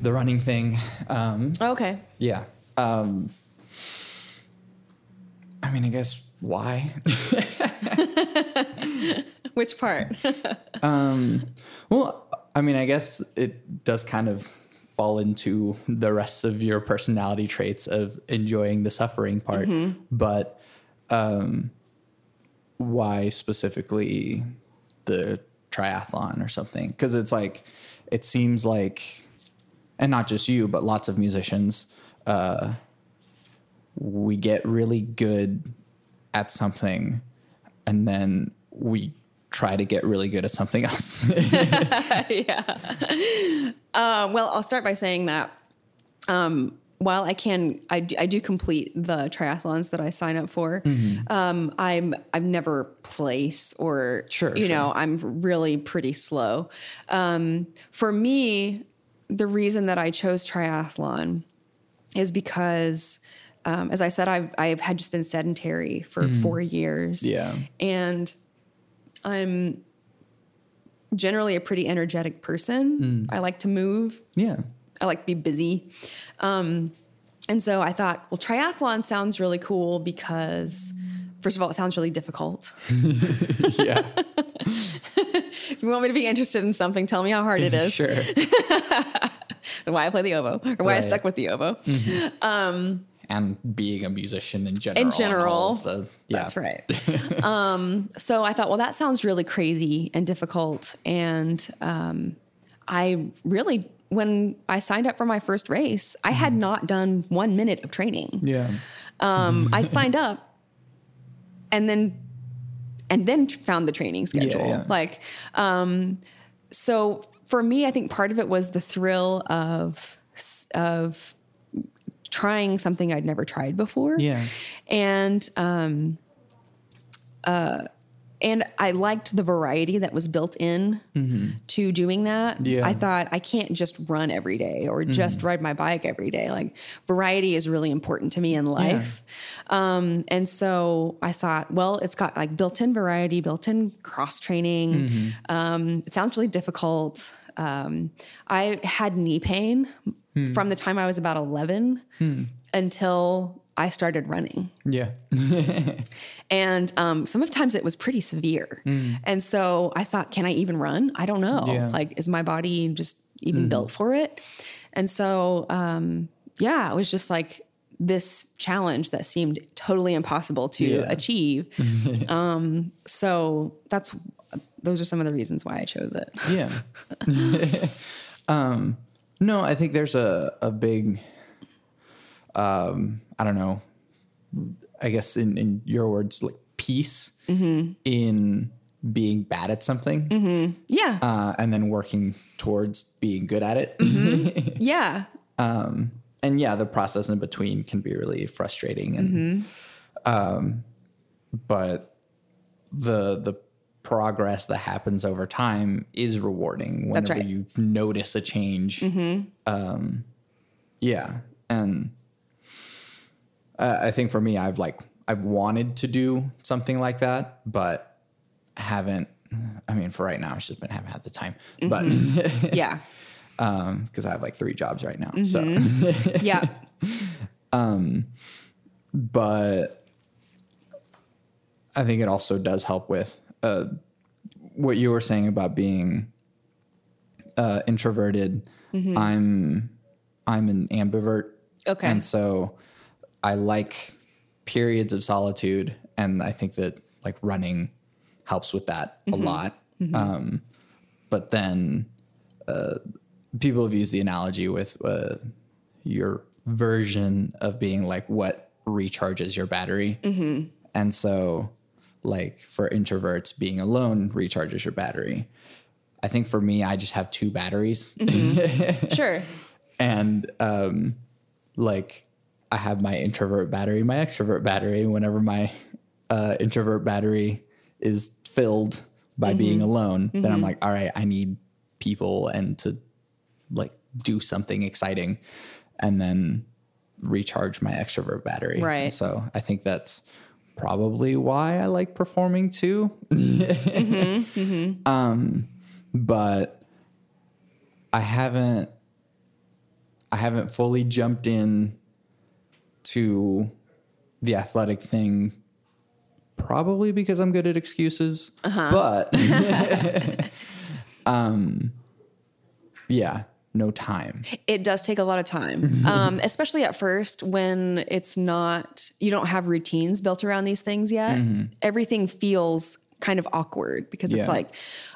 the the running thing. Um, Okay. yeah. Um, I mean, I guess why? Which part? um, well, I mean, I guess it does kind of fall into the rest of your personality traits of enjoying the suffering part, but um, why specifically the triathlon or something? Because it's like, it seems like, and not just you, but lots of musicians, uh, we get really good at something and then we try to get really good at something else. Um, well, I'll start by saying that um, while I can, I do, I do complete the triathlons that I sign up for. Mm-hmm. Um, I'm I've never place or Sure, you sure. know I'm really pretty slow. Um, for me, the reason that I chose triathlon is because. Um, as I said, I've, I've had just been sedentary for four years. Yeah. And I'm generally a pretty energetic person. I like to move. yeah. I like to be busy. Um, and so I thought, well, triathlon sounds really cool because, first of all, it sounds really difficult. Yeah. If you want me to be interested in something, tell me how hard it is, sure. and why I play the oboe, or why I stuck with the oboe. And being a musician in general. In general, the- yeah. that's right. um, so I thought, well, that sounds really crazy and difficult. And um, I really, when I signed up for my first race, I had not done one minute of training. Yeah. Um, I signed up and then and then found the training schedule. yeah. Like, um, so for me, I think part of it was the thrill of of trying something I'd never tried before. Yeah. and um, uh, and I liked the variety that was built in to doing that. Mm-hmm. Yeah. Mm-hmm. I thought I can't just run every day or just ride my bike every day. Like variety is really important to me in life. Um, and so I thought, well, it's got like built-in variety, built-in cross training. Mm-hmm. Um, it sounds really difficult. Um, I had knee pain Hmm. from the time I was about 11 until I started running Yeah. and um, sometimes it was pretty severe. And so I thought, can I even run? I don't know. Yeah. Like, is my body just even built for it? And so, um, yeah, it was just like this challenge that seemed totally impossible to Yeah. achieve. um, so that's those are some of the reasons why I chose it. Yeah. um, no, I think there's a, a big, um, I don't know, I guess in, in your words, like peace in being bad at something. Yeah, uh, and then working towards being good at it. yeah, and yeah, the process in between can be really frustrating and um, but the the progress that happens over time is rewarding whenever right. you notice a change. Um, yeah, and uh, I think for me, I've like I've wanted to do something like that, but haven't. I mean, for right now, it's just been haven't had the time, but yeah, because I have like three jobs right now, so. yeah. Um, but I think it also does help with uh, what you were saying about being uh, introverted. I'm I'm an ambivert, Okay. and so I like periods of solitude, and I think that like running helps with that a lot. Um, but then uh, people have used the analogy with uh, your version of being like what recharges your battery. And so, like for introverts, being alone recharges your battery. I think for me, I just have two batteries. Sure. and um, like I have my introvert battery, my extrovert battery. Whenever my uh, introvert battery is filled by being alone, then I'm like, all right, I need people and to like do something exciting, and then recharge my extrovert battery. Right. So I think that's probably why I like performing too. Um, but I haven't I haven't fully jumped in to the athletic thing probably because I'm good at excuses. But um yeah, no time. It does take a lot of time, um, especially at first when it's not, you don't have routines built around these things yet. Everything feels kind of awkward because it's Yeah. like,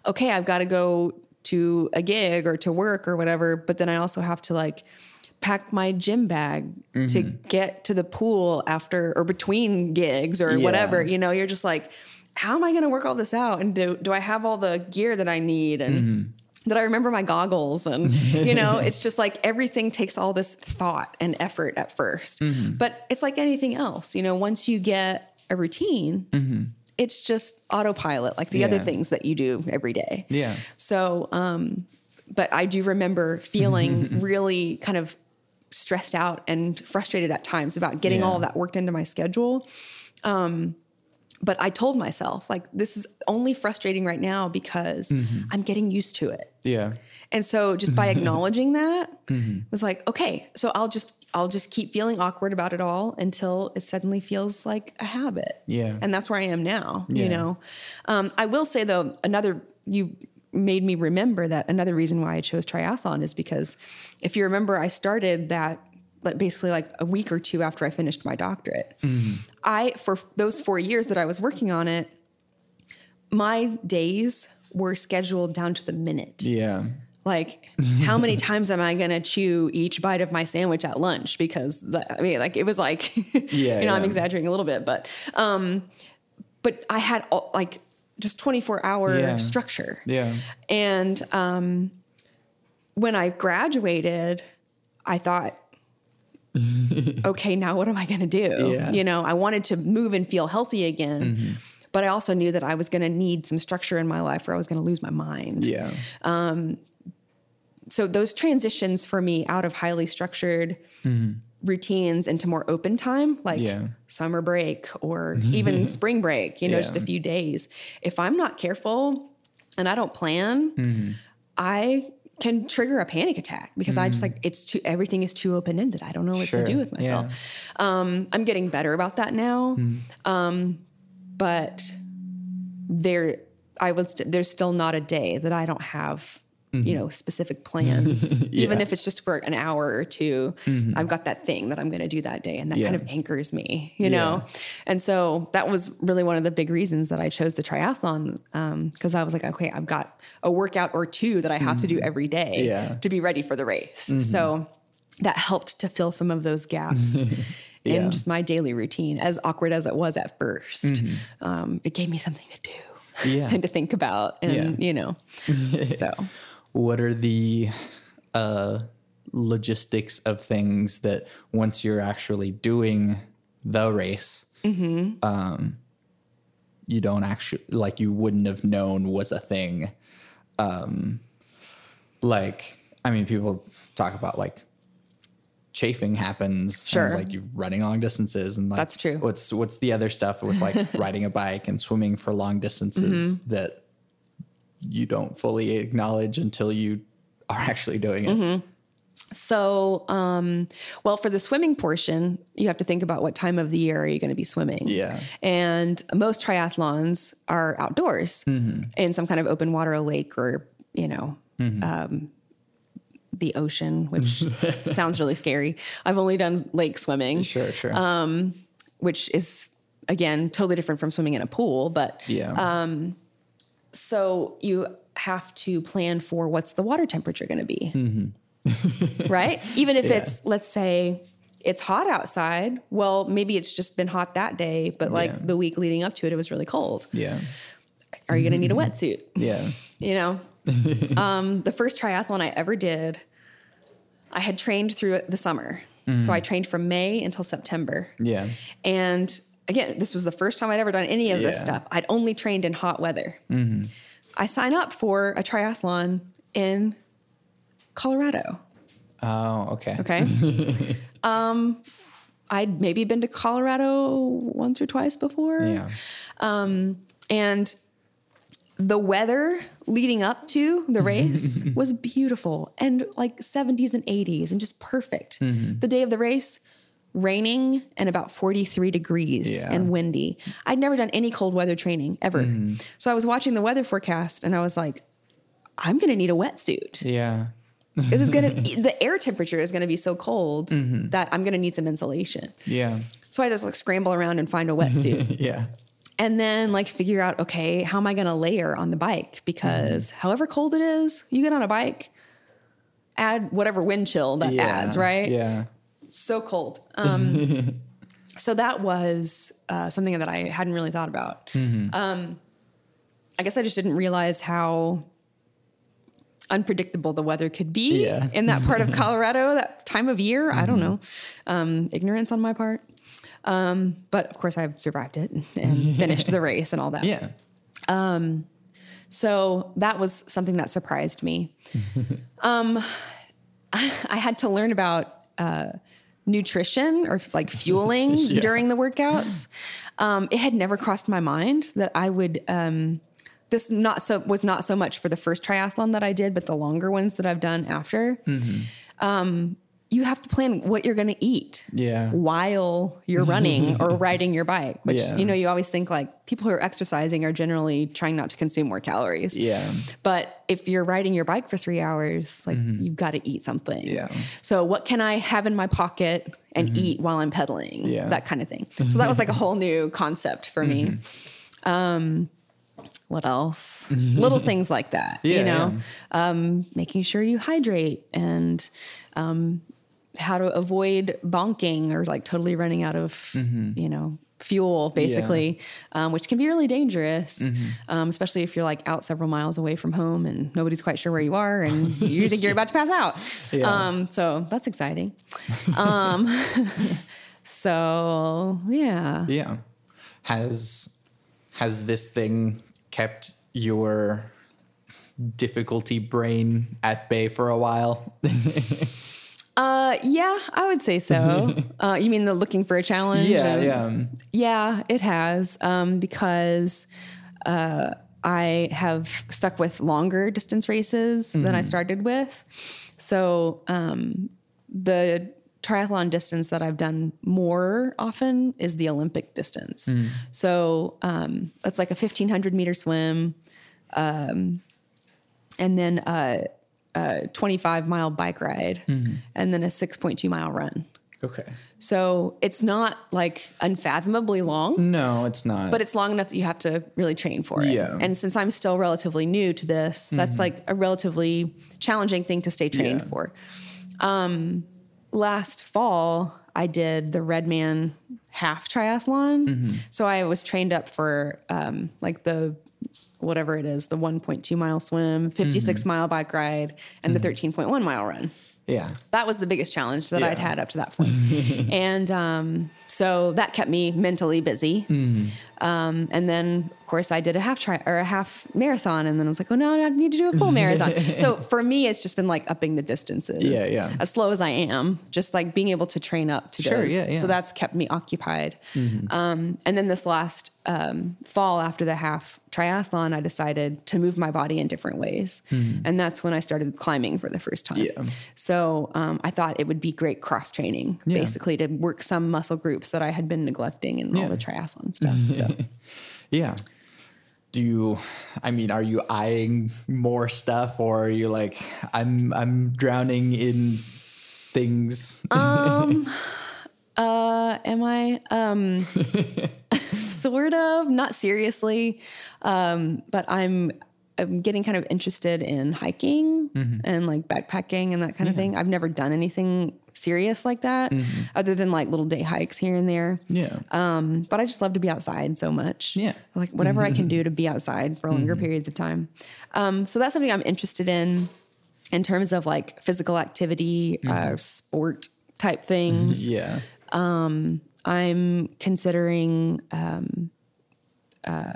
okay, I've got to go to a gig or to work or whatever, but then I also have to like pack my gym bag to mm-hmm. get to the pool after or between gigs or Yeah. whatever. You know, you're just like, how am I going to work all this out? And do, do I have all the gear that I need? And mm-hmm. that I remember my goggles and you know it's just like everything takes all this thought and effort at 1st mm-hmm. but it's like anything else you know once you get a routine it's just autopilot like the other things that you do every day Yeah. so um but I do remember feeling really kind of stressed out and frustrated at times about getting Yeah. all of that worked into my schedule Um, but I told myself like this is only frustrating right now because I'm getting used to it. Yeah. And so just by acknowledging that Mm-hmm. was like, okay, so I'll just I'll just keep feeling awkward about it all until it suddenly feels like a habit. Yeah. And that's where I am now, Yeah. you know. Um, I will say though, another you made me remember that another reason why I chose triathlon is because if you remember I started that like basically like a week or two after I finished my doctorate. Mm-hmm. I for those 4 years that I was working on it, my days were scheduled down to the minute Yeah. like how many times am i going to chew each bite of my sandwich at lunch because the, i mean like it was like Yeah, you know i'm exaggerating a little bit but um but i had all, like just 24 hour Yeah. structure Yeah. and um when i graduated i thought okay now what am i going to do Yeah. Mm-hmm. you know i wanted to move and feel healthy again but i also knew that i was going to need some structure in my life or i was going to lose my mind Yeah. Um, so those transitions for me out of highly structured routines into more open time like Yeah. summer break or even spring break you know just a few days. If i'm not careful and i don't plan i can trigger a panic attack because i just like it's too everything is too open-ended. I don't know what Sure. to do with myself. Um, i'm getting better about that now. Um, but there i would st- there's still not a day that i don't have you mm-hmm. know specific plans even if it's just for an hour or 2 mm-hmm. i've got that thing that i'm going to do that day and that kind of anchors me you know? And so that was really one of the big reasons that i chose the triathlon um, because i was like okay i've got a workout or two that i have to do mm-hmm. every day Yeah. to be ready for the race. So that helped to fill some of those gaps Yeah. in just my daily routine as awkward as it was at 1st um, it gave me something to do Yeah. and to think about and Yeah. you know so what are the uh, logistics of things that once you're actually doing the race, um, you don't actually like you wouldn't have known was a thing. Um, like, I mean, people talk about like chafing happens. Sure. like you're running long distances, and like, That's true. What's what's the other stuff with like riding a bike and swimming for long distances Mm-hmm. that you don't fully acknowledge until you are actually doing it. Mm-hmm. So, um, well, for the swimming portion, you have to think about what time of the year are you going to be swimming. Yeah. And most triathlons are outdoors in some kind of open water lake or, you know, um, the ocean, which sounds really scary. I've only done lake swimming, Sure, sure. Uh, which is, again, totally different from swimming in a pool. But yeah. So you have to plan for what's the water temperature going to be. Mm-hmm. right? Even if it's, let's say, it's hot outside. Well, maybe it's just been hot that day, but like Yeah. the week leading up to it, it was really cold. yeah. Are you going to need a mm-hmm. wetsuit? Yeah. You know, um, the first triathlon I ever did, I had trained through the summer. So mm. I trained from May until September. Yeah. And again, this was the first time I'd ever done any of this stuff. I'd only trained in hot weather. I sign up for a triathlon in Colorado. Oh, okay. Okay. um, I'd maybe been to Colorado once or twice before. Yeah. And the weather leading up to the race was beautiful and like 70s and 80s and just perfect. Mm-hmm. The day of the race, raining and about 43 degrees Yeah. and windy. I'd never done any cold weather training ever. Mm-hmm. So I was watching the weather forecast and I was like, I'm going to need a wetsuit. Yeah. This is going to, the air temperature is going to be so cold Mm-hmm. that I'm going to need some insulation. Yeah. So I just like scramble around and find a wetsuit Yeah. and then like figure out, okay, how am I going to layer on the bike? Because however cold it is, you get on a bike, add whatever wind chill that Yeah. adds, right? Yeah. So cold. Um, so that was uh, something that I hadn't really thought about. Um, I guess I just didn't realize how unpredictable the weather could be Yeah. in that part of Colorado, that time of year. I don't know. Um, ignorance on my part. Um, but of course, I've survived it and finished the race and all that. Yeah. So that was something that surprised me. um, I had to learn about uh, nutrition or like fueling Yeah. during the workouts. Um, it had never crossed my mind that I would. Um, this not so was not so much for the first triathlon that I did, but the longer ones that I've done after. Um, you have to plan what you're going to eat Yeah. while you're running or riding your bike, which Yeah. you know you always think like people who are exercising are generally trying not to consume more calories. Yeah. But if you're riding your bike for three hours, like you've got to eat something. Yeah. So what can I have in my pocket and eat while I'm pedaling? Yeah. That kind of thing. So that was like a whole new concept for me. Um, what else? Little things like that. Yeah, you know, um, making sure you hydrate and um, how to avoid bonking or like totally running out of, you know, fuel basically, um, which can be really dangerous, um, especially if you're like out several miles away from home and nobody's quite sure where you are and you think you're about to pass out. Yeah. Um, so that's exciting. Um, so yeah. Yeah. Has has this thing kept your difficulty brain at bay for a while? Uh, yeah, I would say so. uh, you mean the looking for a challenge? yeah, and- yeah. Yeah, it has um, because uh, I have stuck with longer distance races than I started with. So um, the triathlon distance that I've done more often is the Olympic distance. So um, it's like a 1500 meter swim um, and then a, a 25 mile bike ride and then a 6.2 mile run. Okay. So it's not like unfathomably long, No, it's not. but it's long enough that you have to really train for it. Yeah. And since I'm still relatively new to this, that's like a relatively challenging thing to stay trained Yeah. for. Um, last fall, I did the Redman half triathlon. So I was trained up for um, like the whatever it is, the 1.2 mile swim, 56 mile bike ride, and the 13.1 mile run yeah. that was the biggest challenge that I'd had up to that point. and um, so that kept me mentally busy. Mm-hmm. Um, and then, of course, I did a half try or a half marathon, and then I was like, "Oh no, I need to do a full marathon." so for me, it's just been like upping the distances. Yeah, yeah. As slow as I am, just like being able to train up to Sure, those. yeah, yeah. So that's kept me occupied. Um, and then this last um, fall, after the half triathlon, I decided to move my body in different ways, and that's when I started climbing for the first time. Yeah. So um, I thought it would be great cross training, Yeah. basically to work some muscle groups that I had been neglecting in all the triathlon stuff. So Yeah. Do you I mean, are you eyeing more stuff or are you like I'm I'm drowning in things? Um, uh, am I? Um, sort of, not seriously, um, but I'm. I'm getting kind of interested in hiking and like backpacking and that kind of thing. I've never done anything serious like that, other than like little day hikes here and there. yeah. Um, but I just love to be outside so much. Yeah. Like whatever I can do to be outside for longer periods of time. Um, so that's something I'm interested in in terms of like physical activity, uh, sport type things. yeah. Um, I'm considering um, uh,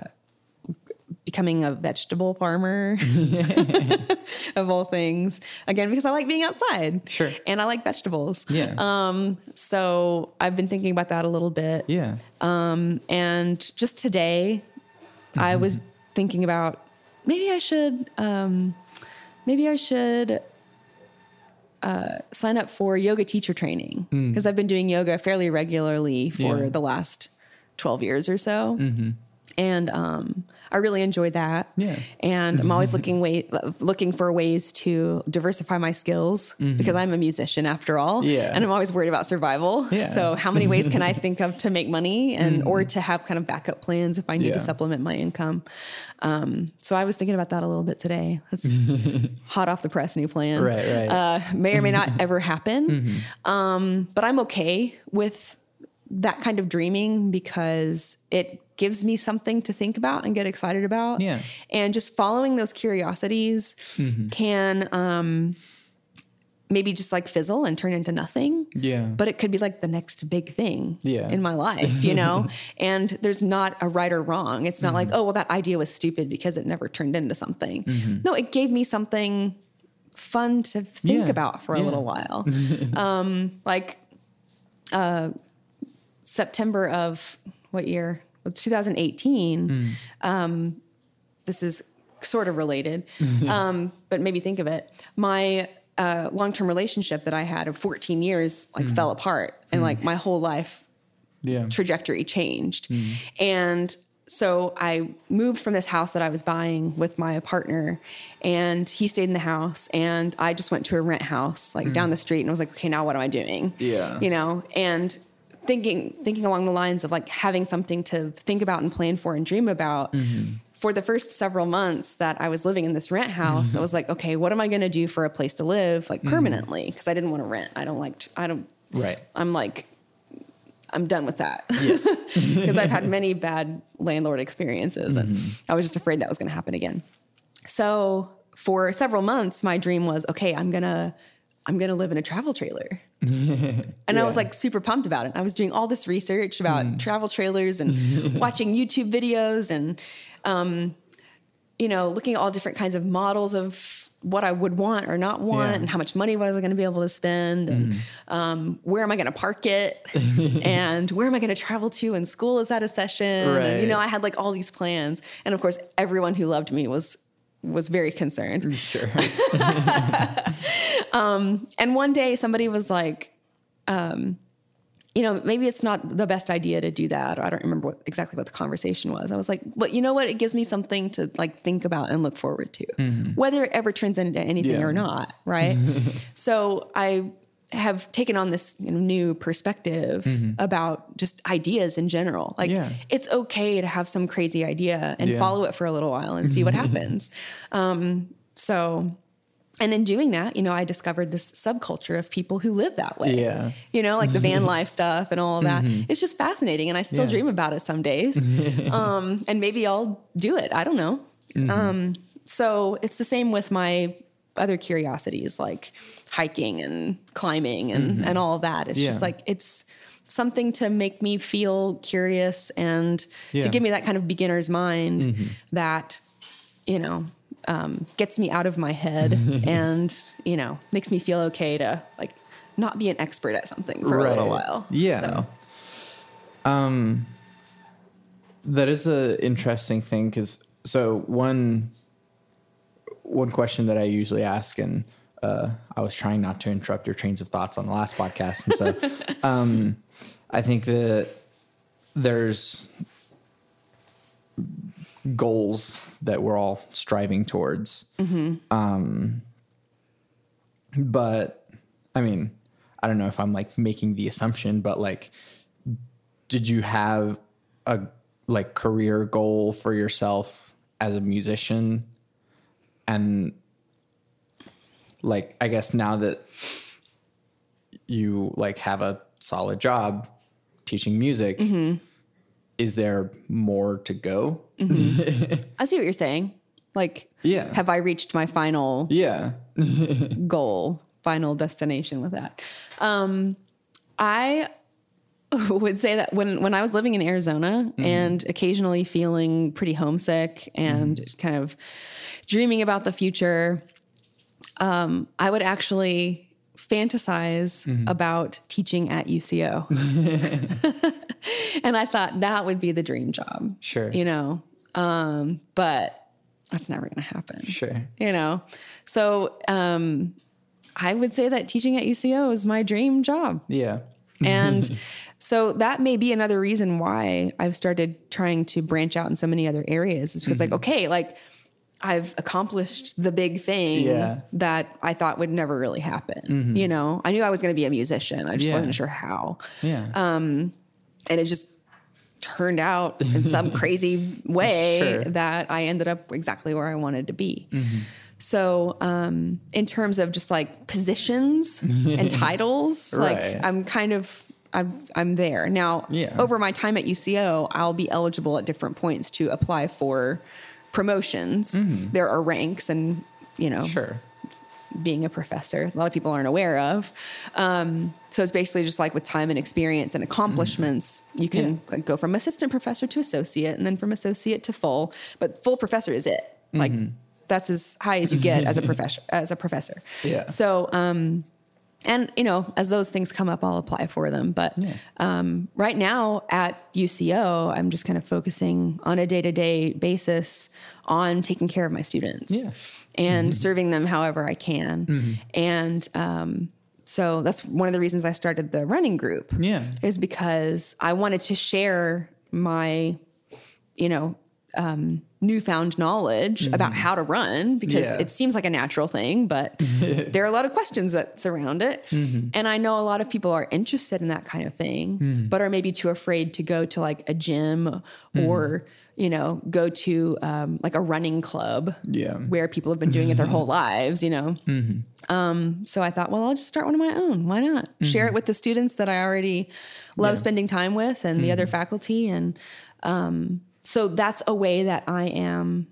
becoming a vegetable farmer of all things. Again, because I like being outside. Sure. And I like vegetables. Yeah. Um, so I've been thinking about that a little bit. yeah. And just today, I was thinking about maybe I should, um, maybe I should uh, sign up for yoga teacher training because I've been doing yoga fairly regularly for Mm. Yeah. the last 12 years or so. And um, I really enjoy that. Yeah. And I'm always looking way, looking for ways to diversify my skills because I'm a musician after all. Mm-hmm. Yeah. And I'm always worried about survival. Yeah. So how many ways can I think of to make money and or to have kind of backup plans if I need to supplement my income? Um, so I was thinking about that a little bit today. That's hot off the press new plan. Right, right. Uh, may or may not ever happen. Um, but I'm okay with that kind of dreaming because it gives me something to think about and get excited about. Yeah. And just following those curiosities can um, maybe just like fizzle and turn into nothing. Yeah. But it could be like the next big thing Yeah. in my life, you know? and there's not a right or wrong. It's not like, oh, well, that idea was stupid because it never turned into something. No, it gave me something fun to think Yeah. about for a little while. um, like uh, September of what year? Well, 2018. Um, this is sort of related, um, but maybe think of it. My uh, long-term relationship that I had of 14 years like fell apart, and like my whole life Yeah. trajectory changed. And so I moved from this house that I was buying with my partner, and he stayed in the house, and I just went to a rent house like down the street, and I was like, okay, now what am I doing? Yeah. you know, and thinking thinking along the lines of like having something to think about and plan for and dream about. Mm-hmm. For the first several months that I was living in this rent house, I mm-hmm. was like, okay, what am I going to do for a place to live like mm-hmm. permanently? Because I didn't want to rent. I don't like. I don't. Right. I'm like, I'm done with that Yes. because I've had many bad landlord experiences and I was just afraid that was going to happen again. So for several months, my dream was, okay, I'm going to, I'm going to live in a travel trailer. and I was like super pumped about it. I was doing all this research about travel trailers and watching YouTube videos and, um, you know, looking at all different kinds of models of what I would want or not want Yeah. and how much money was I going to be able to spend and um, where am I going to park it and where am I going to travel to and school is at a session. And, you know, I had like all these plans. And of course, everyone who loved me was was very concerned. Sure. And one day somebody was like, um, you know, maybe it's not the best idea to do that. Or I don't remember what, exactly what the conversation was. I was like, but you know what? It gives me something to like think about and look forward to, whether it ever turns into anything Yeah. or not. Right. so I have taken on this you know, new perspective about just ideas in general. Like Yeah. it's okay to have some crazy idea and Yeah. follow it for a little while and see what happens. Um, so, and in doing that, you know, I discovered this subculture of people who live that way. Yeah. You know, like the van life stuff and all of that. It's just fascinating. And I still Yeah. dream about it some days. um, and maybe I'll do it. I don't know. Um, so it's the same with my other curiosities like hiking and climbing and, and all that. It's just like, it's something to make me feel curious and Yeah. to give me that kind of beginner's mind that, you know, um, gets me out of my head and, you know, makes me feel okay to like not be an expert at something for a little while. Yeah. So, Um, That is a interesting thing because so one one question that I usually ask, and uh, I was trying not to interrupt your trains of thoughts on the last podcast, and so um, I think that there's goals that we're all striving towards. Um, but I mean, I don't know if I'm like making the assumption, but like, did you have a like career goal for yourself as a musician? And like, I guess now that you like have a solid job teaching music, mm-hmm. is there more to go? Mm-hmm. I see what you're saying. Like, Yeah. have I reached my final Yeah. goal, final destination with that? Um, I would say that when when I was living in Arizona mm-hmm. and occasionally feeling pretty homesick and kind of dreaming about the future, um, I would actually fantasize about teaching at UCO. and I thought that would be the dream job. Sure. You know, um, but that's never going to happen. Sure. You know, so um, I would say that teaching at UCO is my dream job. Yeah. And so that may be another reason why I've started trying to branch out in so many other areas is because, like, okay, like I've accomplished the big thing Yeah. that I thought would never really happen. You know, I knew I was going to be a musician, I just Yeah. wasn't sure how. Yeah. and it just turned out in some crazy way Sure. that I ended up exactly where I wanted to be. Mm-hmm. So, um, in terms of just like positions and titles, Right. like I'm kind of I'm I'm there now. Yeah. Over my time at UCO, I'll be eligible at different points to apply for promotions. There are ranks, and you know, Mm-hmm. sure. being a professor a lot of people aren't aware of um, so it's basically just like with time and experience and accomplishments you can Yeah. like, go from assistant professor to associate and then from associate to full but full professor is it like that's as high as you get as a professor as a professor Yeah. so um and you know as those things come up i'll apply for them but Yeah. um, right now at uco i'm just kind of focusing on a day-to-day basis on taking care of my students Yeah. and serving them however i can and um, so that's one of the reasons i started the running group Yeah. is because i wanted to share my you know um, newfound knowledge about how to run because Yeah. it seems like a natural thing, but there are a lot of questions that surround it. And I know a lot of people are interested in that kind of thing, but are maybe too afraid to go to like a gym or, you know, go to um, like a running club Yeah. where people have been doing it their whole lives, you know? Um, so I thought, well, I'll just start one of my own. Why not? Share it with the students that I already love spending time with and the other faculty. And um, so that's a way that I am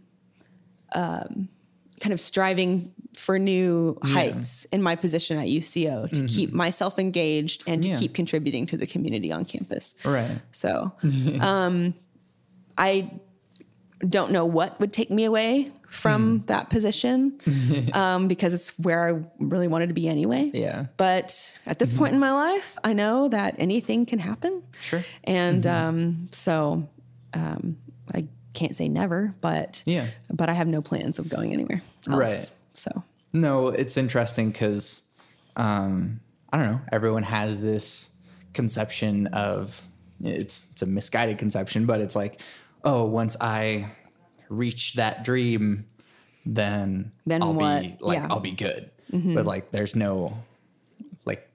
um, kind of striving for new heights in my position at UCO to keep myself engaged and to Yeah. keep contributing to the community on campus. Right. So, um, I don't know what would take me away from that position um, because it's where I really wanted to be anyway. Yeah. But at this point in my life, I know that anything can happen. Sure. And um, so um, I can't say never, but Yeah. but I have no plans of going anywhere else. Right. So No, it's interesting because um, I don't know. Everyone has this conception of it's it's a misguided conception, but it's like, oh, once I reach that dream, then Then I'll what? be like Yeah. Mm-hmm. I'll be good. But like, there's no like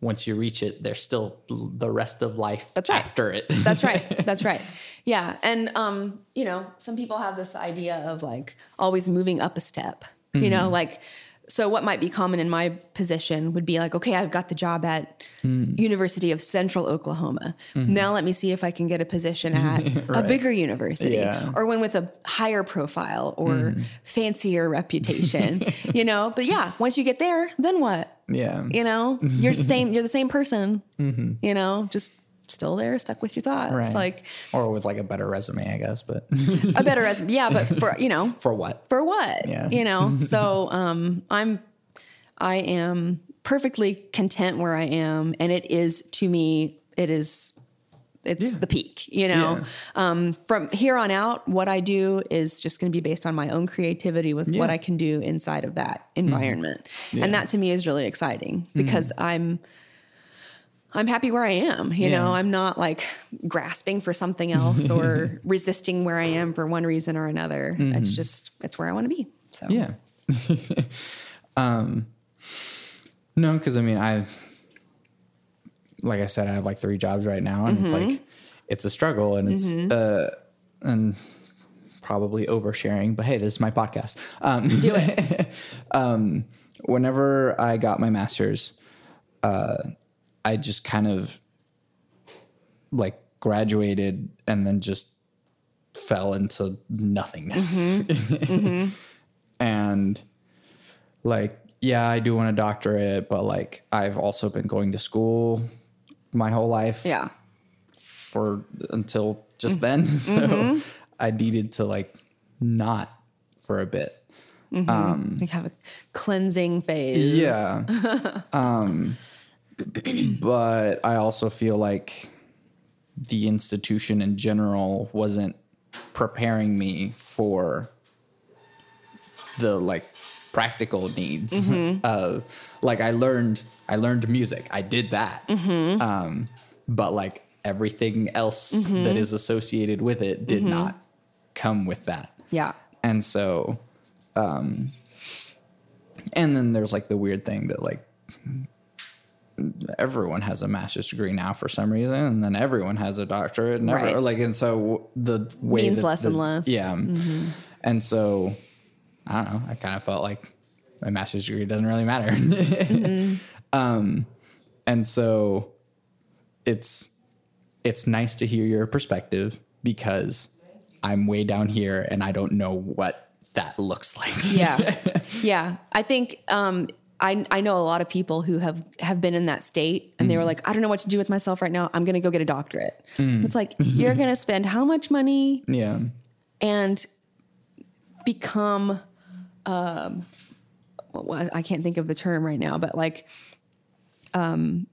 once you reach it, there's still the rest of life That's right. after it. That's right. That's right. Yeah. And, um, you know, some people have this idea of like always moving up a step, you Mm-hmm. know, like, so what might be common in my position would be like, okay, I've got the job at Mm. University of Central Oklahoma. Now let me see if I can get a position at a Mm-hmm. Bigger university Yeah. Mm-hmm. or one with a higher profile or fancier reputation, you know? But yeah, once you get there, then what? yeah. You know, you're the same, you're the same person, you know, just still there, stuck with your thoughts. Right. Like, or with like a better resume, I guess. But a better resume. Yeah, but for you know, for what? for what? Yeah. You know. So um I'm I am perfectly content where I am and it is to me it is it's Yeah. the peak, you know. Yeah. Um from here on out what I do is just going to be based on my own creativity with what Yeah. Mm-hmm. I can do inside of that environment. Yeah. And that to me is really exciting because I'm I'm happy where I am. You know, I'm not like grasping for something else or resisting where I am for one reason or another. It's just it's where I want to be. So Yeah. um, no, because I mean, I, like I said, I have like three jobs right now, and it's like it's a struggle, and it's uh, and probably oversharing. But hey, this is my podcast. Um, do it. um, whenever I got my master's, uh, I just kind of like graduated and then just fell into nothingness. Mm-hmm. Mm-hmm. and like, yeah, I do want a doctorate, but like, I've also been going to school my whole life yeah. for until just mm-hmm. then. So I needed to like not for a bit. Um, like have a cleansing phase. Yeah. um, but I also feel like the institution in general wasn't preparing me for the like practical needs. Mm-hmm. Uh, like I learned, I learned music. I did that. Mm-hmm. Um, but like everything else Mm-hmm. that is associated with it did not come with that. Yeah. And so, um, and then there's like the weird thing that like everyone has a master's degree now for some reason, and then everyone has a doctorate, never Right. like, and so the way Means that less the- and less. Mm-hmm. yeah, and so I don't know. I kind of felt like my master's degree doesn't really matter, Mm-hmm. um, and so it's it's nice to hear your perspective because I'm way down here and I don't know what that looks like. yeah yeah i think um I, I know a lot of people who have have been in that state and they were like i don't know what to do with myself right now. I'm going to go get a doctorate. It's like you're going to spend how much money yeah. and become um well, i can't think of the term right now but like um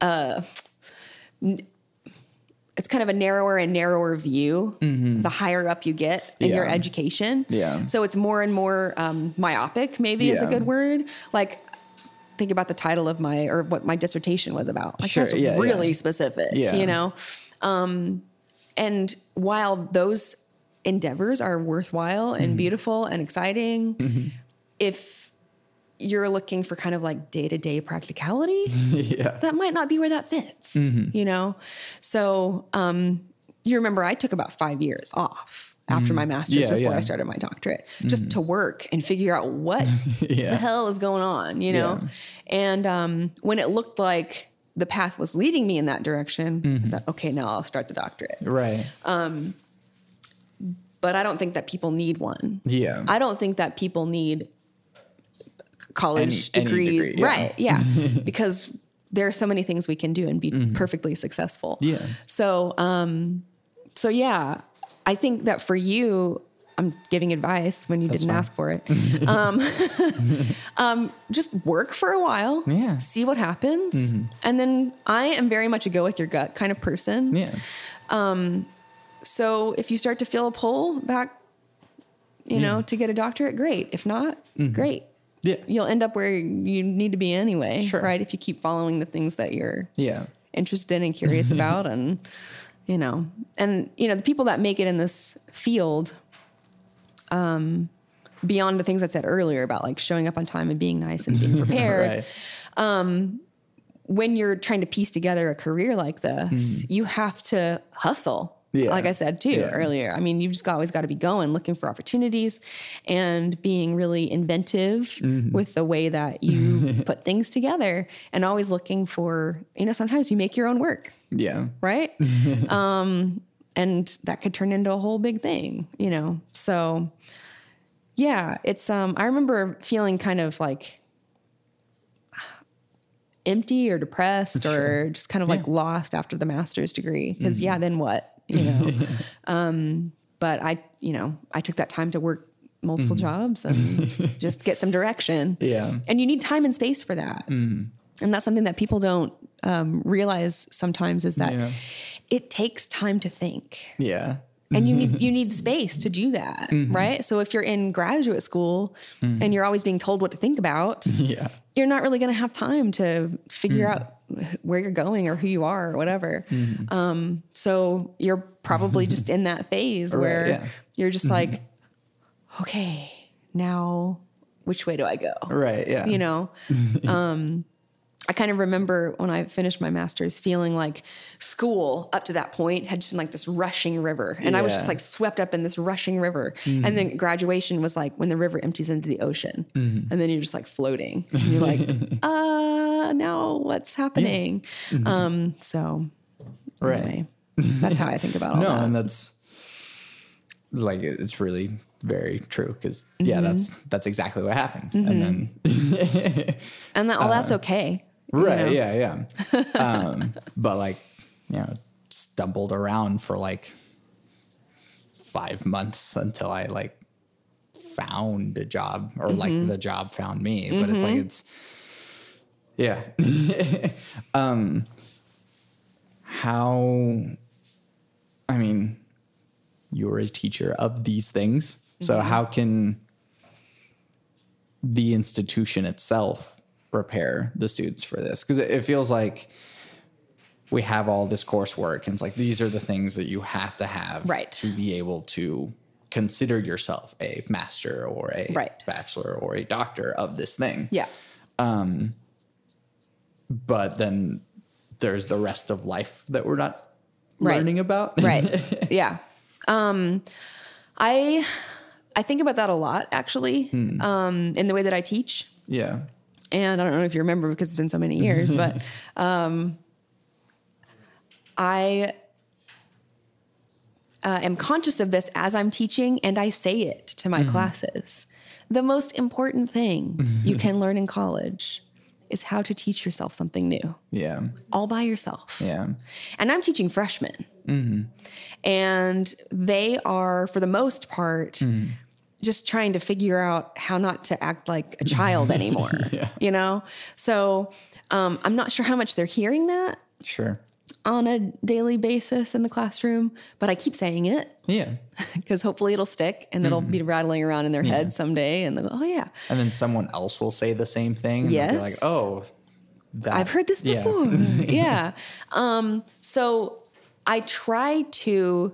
uh n- it's kind of a narrower and narrower view the higher up you get in your Mm-hmm. Education Yeah. so it's more and more um myopic maybe is a good word like think about the title of my or what my dissertation was about like Sure, that's yeah, yeah. really specific Yeah. you know Um, and while those endeavors are worthwhile and Mm-hmm. beautiful and exciting, if you're looking for kind of like day to day practicality, yeah. that might not be where that fits, you know? So, um, you remember I took about five years off after my master's Mm-hmm. Yeah, before yeah. I started my doctorate just to work and figure out what Yeah. the hell is going on, you know? And um, when it looked like the path was leading me in that direction, Mm-hmm. I thought, okay, now I'll start the doctorate. Right. Um, but I don't think that people need one. yeah. I don't think that people need college Any- any degrees. degree, yeah. Right. Yeah. because there are so many things we can do and be perfectly successful. Mm-hmm. Yeah. So, um, so yeah, I think that for you, I'm giving advice when you didn't fine. ask for it. um, um, just work for a while. Yeah. Mm-hmm. See what happens. And then I am very much a go with your gut kind of person. yeah. Um, So if you start to feel a pull back, you know, to get a doctorate, great. If not, great. Yeah. You'll end up where you need to be anyway, Sure. right? If you keep following the things that you're Yeah. interested and curious about and you know, and you know, the people that make it in this field um beyond the things I said earlier about like showing up on time and being nice and being prepared Right. when you're trying to piece together a career like this, you have to hustle. Mm-hmm. Yeah. Like I said too Yeah. earlier. I mean, you've just got, always got to be going, looking for opportunities and being really inventive Mm-hmm. with the way that you put things together and always looking for, you know, sometimes you make your own work, Yeah. right? um, and that could turn into a whole big thing, you know? So yeah, it's, um, I remember feeling kind of like, empty or depressed or just kind of like lost after the master's degree because yeah then what you know? Um but i you know i took that time to work multiple mm-hmm. jobs and just get some direction. Yeah. and you need time and space for that. Mm-hmm. And that's something that people don't um, realize sometimes is that Yeah. it takes time to think. Yeah. and you need you need space to do that mm-hmm. right? So if you're in graduate school and you're always being told what to think about Yeah. you're not really going to have time to figure mm. out where you're going or who you are or whatever. Um, so you're probably just in that phase Right, where yeah. you're just like, okay, now which way do I go? Right. Yeah. You know, um, I kind of remember when I finished my master's feeling like school up to that point had just been like this rushing river. And I was just like swept up in this rushing river. Mm-hmm. And then graduation was like when the river empties into the ocean. Mm-hmm. And then you're just like floating. And you're like, uh, now what's happening? Mm-hmm. Um, so Right. anyway, that's how I think about all no, that. and that's like it's really very true because yeah, that's that's exactly what happened, and then and that, all that's uh, okay. Right, know? yeah, yeah, um, but like you know, stumbled around for like five months until I like found a job or like the job found me, but it's like it's yeah. um, how I mean, you're a teacher of these things. So how can the institution itself prepare the students for this? Because it, it feels like we have all this coursework and it's like these are the things that you have to have Right. to be able to consider yourself a master or a Right. bachelor or a doctor of this thing. Yeah. Um But then there's the rest of life that we're not Right. learning about. right yeah um i i think about that a lot actually um in the way that i teach yeah. And i don't know if you remember because it's been so many years but um i uh, am conscious of this as i'm teaching and i say it to my classes the most important thing you can learn in college is how to teach yourself something new Yeah. all by yourself Yeah. and I'm teaching freshmen. And they are, for the most part, just trying to figure out how not to act like a child anymore. You know? So um, I'm not sure how much they're hearing that Sure. on a daily basis in the classroom, but I keep saying it Yeah. because hopefully it'll stick and it'll be rattling around in their head someday. And they'll oh, yeah, And then someone else will say the same thing. And be like, oh, that. I've heard this Yeah. before. Yeah. Um, so I try to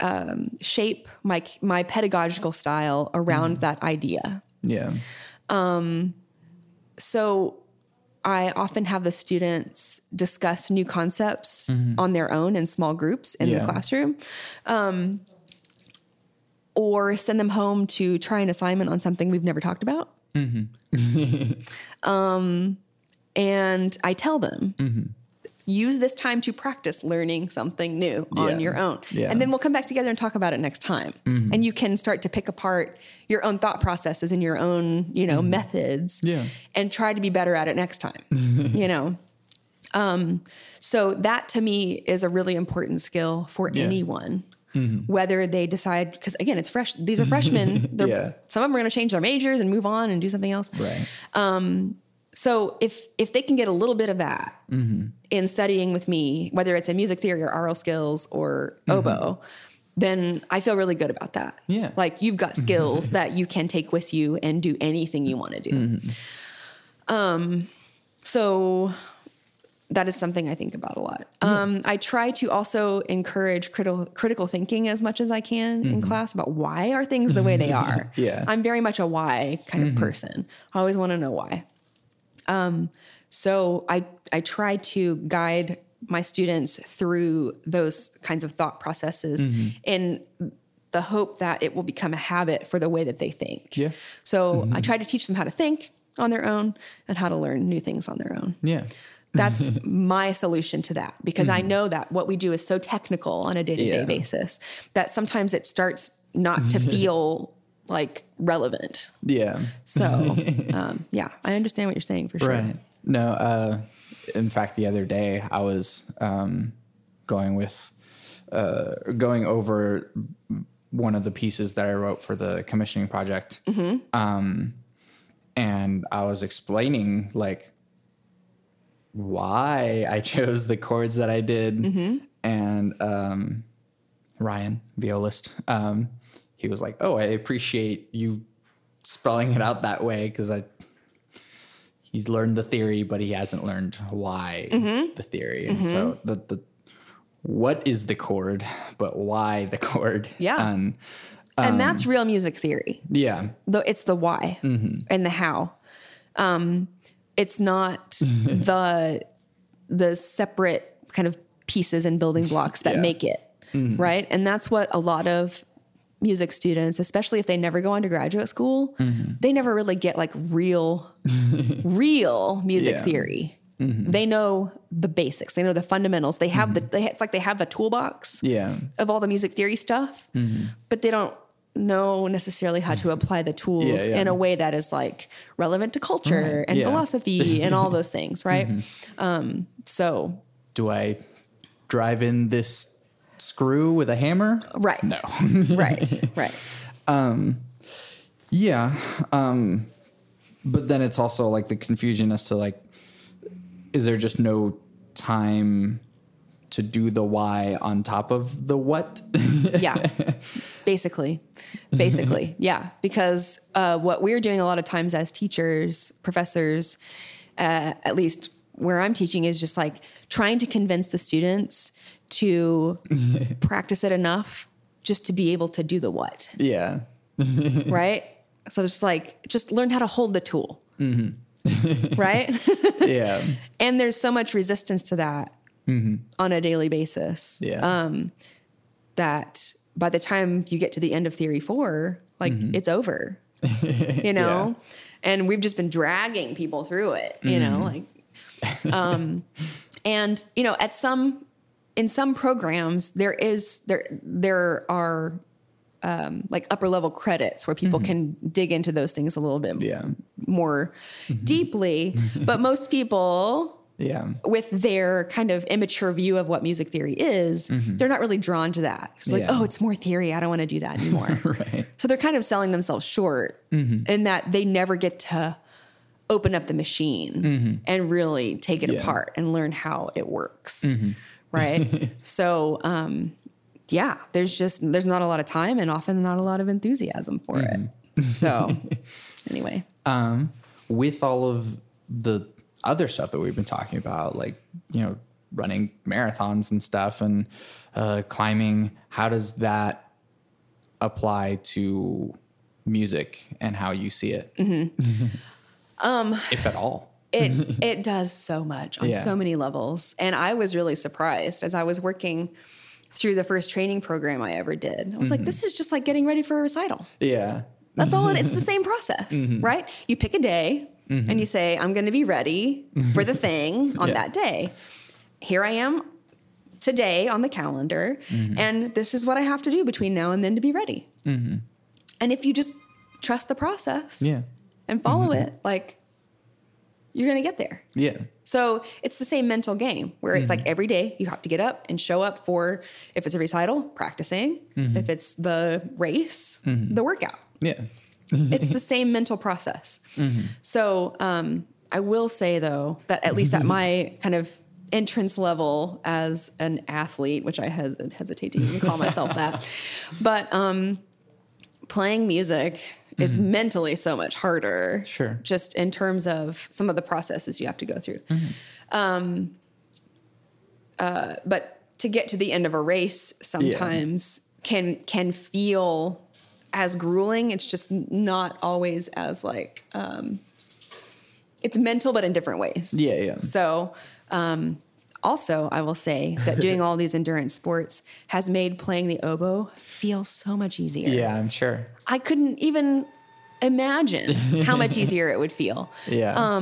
um, shape my my pedagogical style around that idea. Yeah. Um, So I often have the students discuss new concepts on their own in small groups in Yeah. the classroom. Um, or send them home to try an assignment on something we've never talked about. um, and I tell them, use this time to practice learning something new on Yeah. your own. Yeah. And then we'll come back together and talk about it next time. Mm-hmm. And you can start to pick apart your own thought processes and your own, you know, mm-hmm. methods Yeah. and try to be better at it next time, you know? Um, so that to me is a really important skill for Yeah. anyone. Mm-hmm. Whether they decide, because again, it's fresh. These are freshmen. Yeah. Some of them are going to change their majors and move on and do something else. Right. Um, So if if they can get a little bit of that Mm-hmm. in studying with me, whether it's in music theory or aural skills or oboe, then I feel really good about that. Mm-hmm. Yeah. like you've got skills that you can take with you and do anything you want to do. Mm-hmm. Um, so that is something I think about a lot. Um, I try to also encourage critical critical thinking as much as I can in class about why are things the way they are. Mm-hmm. Yeah. I'm very much a why kind of person. I always want to know why. Um, so I I try to guide my students through those kinds of thought processes Mm-hmm. in the hope that it will become a habit for the way that they think. Yeah. So I try to teach them how to think on their own and how to learn new things on their own. Yeah. That's my solution to that because I know that what we do is so technical on a day to day Mm-hmm. Basis that sometimes it starts not to feel like relevant. Yeah. So, um, yeah, I understand what you're saying for sure. Right. No, uh, in fact, the other day I was um, going with, uh, going over one of the pieces that I wrote for the commissioning project. Um, and I was explaining like why I chose the chords that I did. And um, Ryan, violist, um, he was like, "Oh, I appreciate you spelling it out that way because I he's learned the theory, but he hasn't learned why mm-hmm. the theory. And mm-hmm. so the the what is the chord, but why the chord? Yeah. And and um, that's real music theory. yeah. Though it's the why mm-hmm. and the how. Um, it's not the the separate kind of pieces and building blocks that Yeah. make it right. And that's what a lot of music students, especially if they never go on to graduate school, mm-hmm. they never really get like real, real music Yeah. theory. Mm-hmm. They know the basics. They know the fundamentals. They have the. Mm-hmm. They, it's like they have the toolbox Yeah. of all the music theory stuff, but they don't know necessarily how to apply the tools Yeah, yeah. in a way that is like relevant to culture and philosophy and all those things, right? Um, so, Do I drive in this screw with a hammer? right, No. right, right, Yeah. Um, but then it's also like the confusion as to like, is there just no time to do the why on top of the what. yeah basically basically yeah because uh, what we're doing a lot of times as teachers professors uh, at least where i'm teaching is just like trying to convince the students to practice it enough just to be able to do the what. Yeah. right? So it's like just learn how to hold the tool. Mm-hmm. Right? Yeah. and there's so much resistance to that mm-hmm. on a daily basis. Yeah. Um, that by the time you get to the end of theory four, like mm-hmm. it's over, you know? And we've just been dragging people through it, you know, mm. like, um, and you know, at some, in some programs, there is, there, there are, um, like upper level credits where people can dig into those things a little bit yeah. more deeply. but most people, Yeah. with their kind of immature view of what music theory is, they're not really drawn to that. It's like, Mm-hmm. Yeah. oh, it's more theory. I don't want to do that anymore. Right. So they're kind of selling themselves short Mm-hmm. in that they never get to open up the machine and really take it Mm-hmm. Yeah. Mm-hmm. apart and learn how it works. Right. so, um, yeah, there's just, there's not a lot of time and often not a lot of enthusiasm for Mm-hmm. it. So, anyway. Um, with all of the other stuff that we've been talking about, like, you know, running marathons and stuff and uh, climbing, how does that apply to music and how you see it? um, if at all. It it does so much on Yeah. so many levels. And i was really surprised as i was working through the first training program i ever did. I was like mm-hmm. this is just like getting ready for a recital. Yeah. that's all it, it's the same process mm-hmm. right? You pick a day and mm-hmm. you say i'm going to be ready for the thing on Yeah. that day. Here i am today on the calendar and this is what i have to do between now and then to be ready. And if you just trust the process Yeah. and follow it like you're going to get there Yeah. so it's the same mental game where it's like every day you have to get up and show up for if it's a recital, practicing, if it's the race, the workout. Yeah. It's the same mental process. So um, I will say though that at least at my kind of entrance level as an athlete, which I hes- hesitate to even call myself that, but um, playing music is mentally so much harder. Sure. Just in terms of some of the processes you have to go through. Um, uh, but to get to the end of a race sometimes can can feel as grueling. It's just not always as like um, it's mental, but in different ways. Yeah. Yeah. So, um, also, I will say that doing all these endurance sports has made playing the oboe feel so much easier. Yeah. I'm sure. I couldn't even imagine how much easier it would feel Yeah.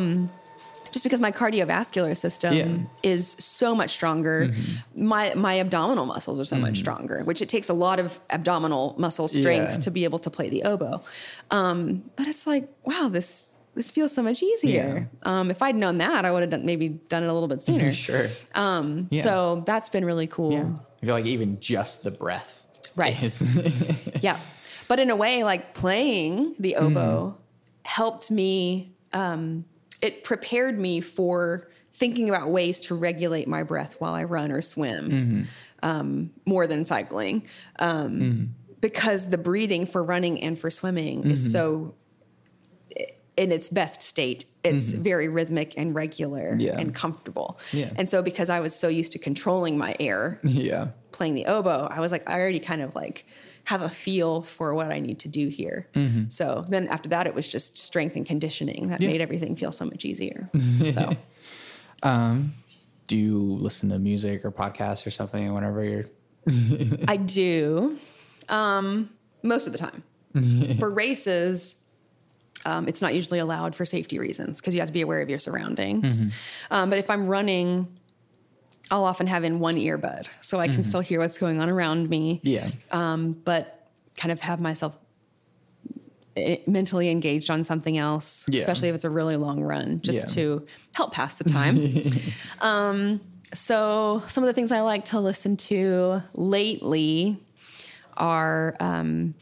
just because my cardiovascular system Yeah. Mm-hmm. is so much stronger. My my abdominal muscles are so much stronger, which it takes a lot of abdominal muscle strength Yeah. to be able to play the oboe. Um, but it's like, wow, this this feels so much easier. Um, if I'd known that, I would have done, maybe done it a little bit sooner. sure. Um, Yeah. So that's been really cool. Yeah. I feel like even just the breath. Right. yeah. But in a way, like playing the oboe helped me, um, it prepared me for thinking about ways to regulate my breath while I run or swim um, more than cycling. Um, Because the breathing for running and for swimming is so in its best state. It's mm-hmm. very rhythmic and regular Yeah. and comfortable. Yeah. And so because I was so used to controlling my air yeah. playing the oboe, I was like, I already kind of like have a feel for what I need to do here. Mm-hmm. So then after that, it was just strength and conditioning that Yeah. made everything feel so much easier. so um, Do you listen to music or podcasts or something whenever you're I do um, most of the time. for races, um, it's not usually allowed for safety reasons because you have to be aware of your surroundings. Um, but if I'm running, I'll often have in one earbud so I can still hear what's going on around me. Yeah. um, but kind of have myself eh, mentally engaged on something else, Yeah. especially if it's a really long run, just Yeah. to help pass the time. um, so, some of the things I like to listen to lately are um,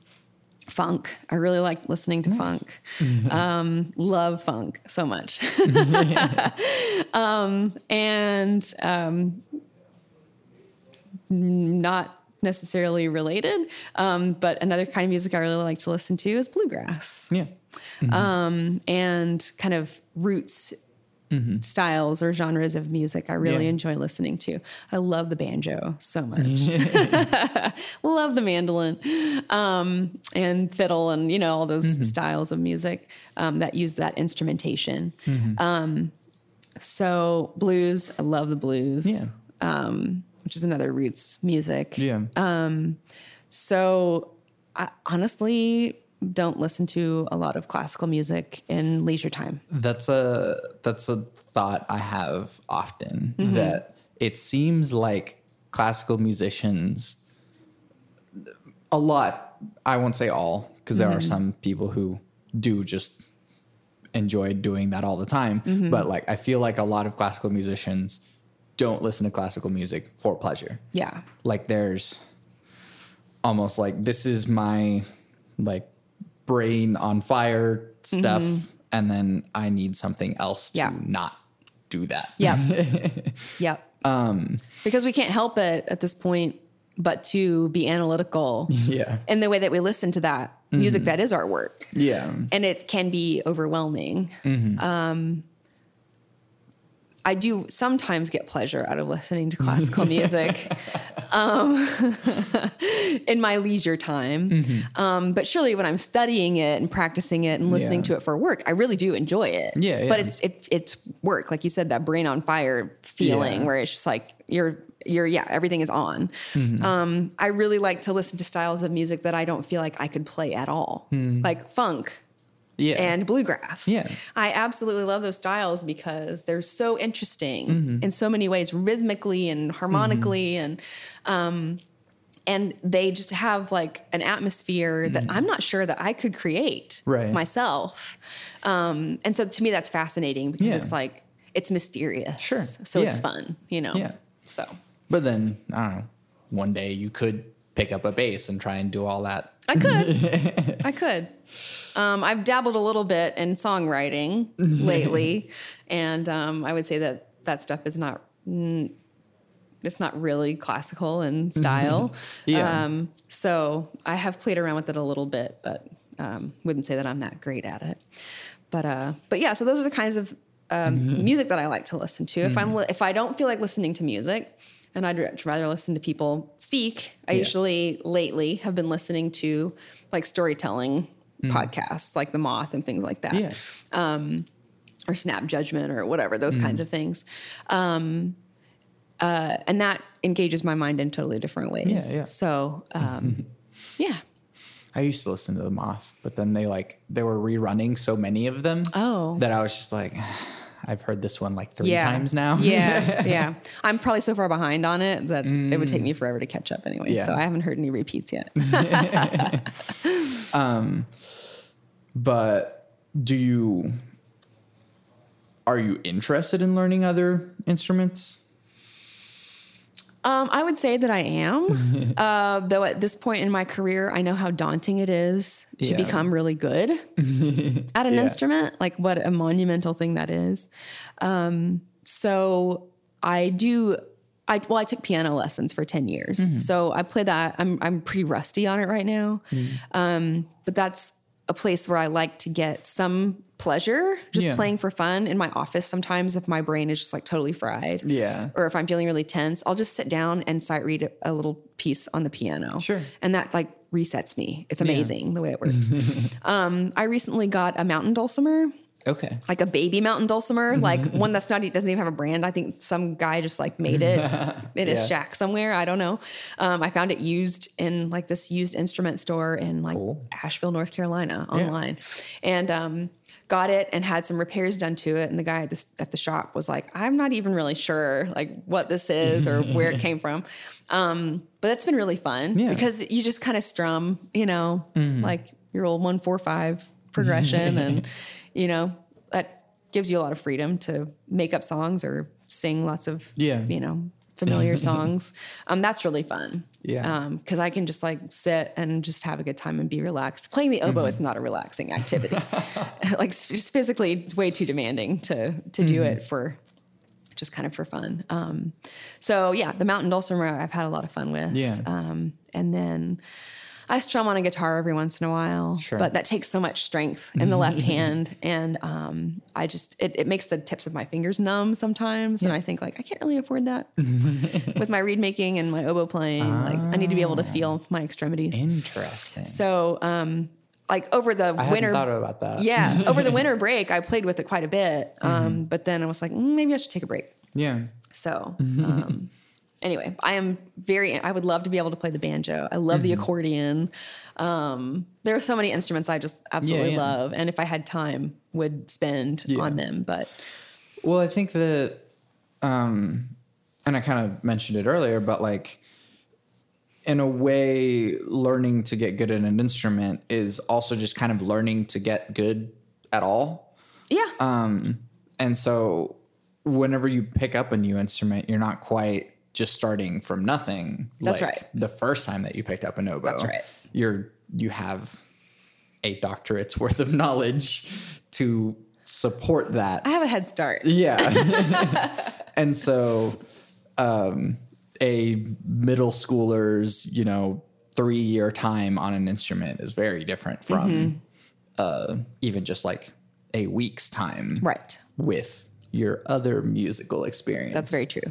funk. I really like listening to funk. Um, love funk so much. um, and um, not necessarily related. Um, but another kind of music I really like to listen to is bluegrass Yeah. and kind of roots styles or genres of music I really Yeah. enjoy listening to. I love the banjo so much. love the mandolin um, and fiddle and, you know, all those styles of music um, that use that instrumentation. Um, so blues, I love the blues. Yeah. Um, which is another roots music. Yeah. So I honestly don't listen to a lot of classical music in leisure time. That's a that's a thought I have often Mm-hmm. that it seems like classical musicians a lot I won't say all because there are Mm-hmm. some people who do just enjoy doing that all the time Mm-hmm. but like I feel like a lot of classical musicians don't listen to classical music for pleasure Yeah. like there's almost like this is my like brain on fire stuff and then i need something else to Mm-hmm. Yeah. not do that Yep. yep. Um, because we can't help it at this point but to be analytical yeah in the way that we listen to that music that is our work. yeah and it can be overwhelming. Um, I do sometimes get pleasure out of listening to classical music um, in my leisure time. Um, but surely when I'm studying it and practicing it and listening Yeah. to it for work, I really do enjoy it. Yeah, But it's it, it's work, like you said, that brain on fire feeling Yeah. where it's just like you're you're yeah everything is on. Mm-hmm. Um, I really like to listen to styles of music that I don't feel like I could play at all, like funk yeah and bluegrass. Yeah. I absolutely love those styles because they're so interesting Mm-hmm. in so many ways, rhythmically and harmonically and um and they just have like an atmosphere that I'm not sure that I could create Mm-hmm. Right. myself. Um and so to me that's fascinating because Yeah. it's like it's mysterious. Sure. So it's fun, you know. Yeah. So but then i don't know one day you could pick up a bass and try and do all that I could. I could. Um, I've dabbled a little bit in songwriting lately, and um, I would say that that stuff is not. mm, It's not really classical in style. Yeah. Um, so I have played around with it a little bit, but um, wouldn't say that I'm that great at it. But uh, but yeah, so those are the kinds of um, music that I like to listen to. If I'm li- if I don't feel like listening to music, and I'd rather listen to people speak, I Yeah. usually lately have been listening to like storytelling podcasts, like The Moth and things like that. Yeah. Or snap judgment or whatever those kinds of things. Um, uh, and that engages my mind in totally different ways. Yeah, yeah. so um, yeah. I used to listen to the moth but then they like they were rerunning so many of them Oh. that i was just like i've heard this one like three yeah. times now. Yeah. Yeah. I'm probably so far behind on it that it would take me mm. forever to catch up anyway Yeah. so i haven't heard any repeats yet. Um, but do you are you interested in learning other instruments? Um, I would say that I am, uh, though at this point in my career, I know how daunting it is to Yeah. become really good at an Yeah. instrument, like what a monumental thing that is. Um, so I do. I well, I took piano lessons for ten years, Mm-hmm. so I play that. I'm I'm pretty rusty on it right now, Mm. um, but that's a place where I like to get some pleasure just Yeah. playing for fun. In my office, sometimes if my brain is just like totally fried, Yeah. or if I'm feeling really tense, I'll just sit down and sight read a, a little piece on the piano. Sure. And that like resets me. It's amazing the way it works. um, I recently got a mountain dulcimer, Okay. like a baby mountain dulcimer, like one that's not, it doesn't even have a brand. I think some guy just like made it in a Yeah. shack somewhere. I don't know. Um, I found it used in like this used instrument store in like Cool. Asheville, North Carolina online. And, um, got it and had some repairs done to it. And the guy at this at the shop was like, I'm not even really sure like what this is or where it came from. Um, but that's been really fun Yeah. because you just kind of strum, you know, like your old one, four, five progression. and, you know, that gives you a lot of freedom to make up songs or sing lots of, Yeah. you know, familiar songs. Um, that's really fun. Yeah. Um, cause I can just like sit and just have a good time and be relaxed. Playing the oboe is not a relaxing activity. like just physically, it's way too demanding to, to do it for just kind of for fun. Um, so yeah, the mountain dulcimer I've had a lot of fun with. Yeah. Um, and then I strum on a guitar every once in a while, Sure. but that takes so much strength in the left hand, and um, I just it, it makes the tips of my fingers numb sometimes, and I think like I can't really afford that with my reed making and my oboe playing. Like I need to be able to feel my extremities. Interesting. So, um, like over the I winter, thought about that. yeah, over the winter break, I played with it quite a bit. Um, Mm-hmm. But then I was like, mm, maybe I should take a break. Yeah. So, um, anyway, I am very. I would love to be able to play the banjo. I love Mm-hmm. the accordion. Um, there are so many instruments I just absolutely yeah. love, and if I had time, would spend Yeah. on them. But Well, I think that, um, and I kind of mentioned it earlier, but like, in a way, learning to get good at an instrument is also just kind of learning to get good at all. yeah, Um, and so, whenever you pick up a new instrument, you're not quite just starting from nothing. That's like right. The first time that you picked up an oboe, That's right. You're you have a doctorate's worth of knowledge to support that I have a head start. yeah. and so um, a middle schooler's, you know, three year time on an instrument is very different from Mm-hmm. uh, even just like a week's time Right. with your other musical experience. That's very true.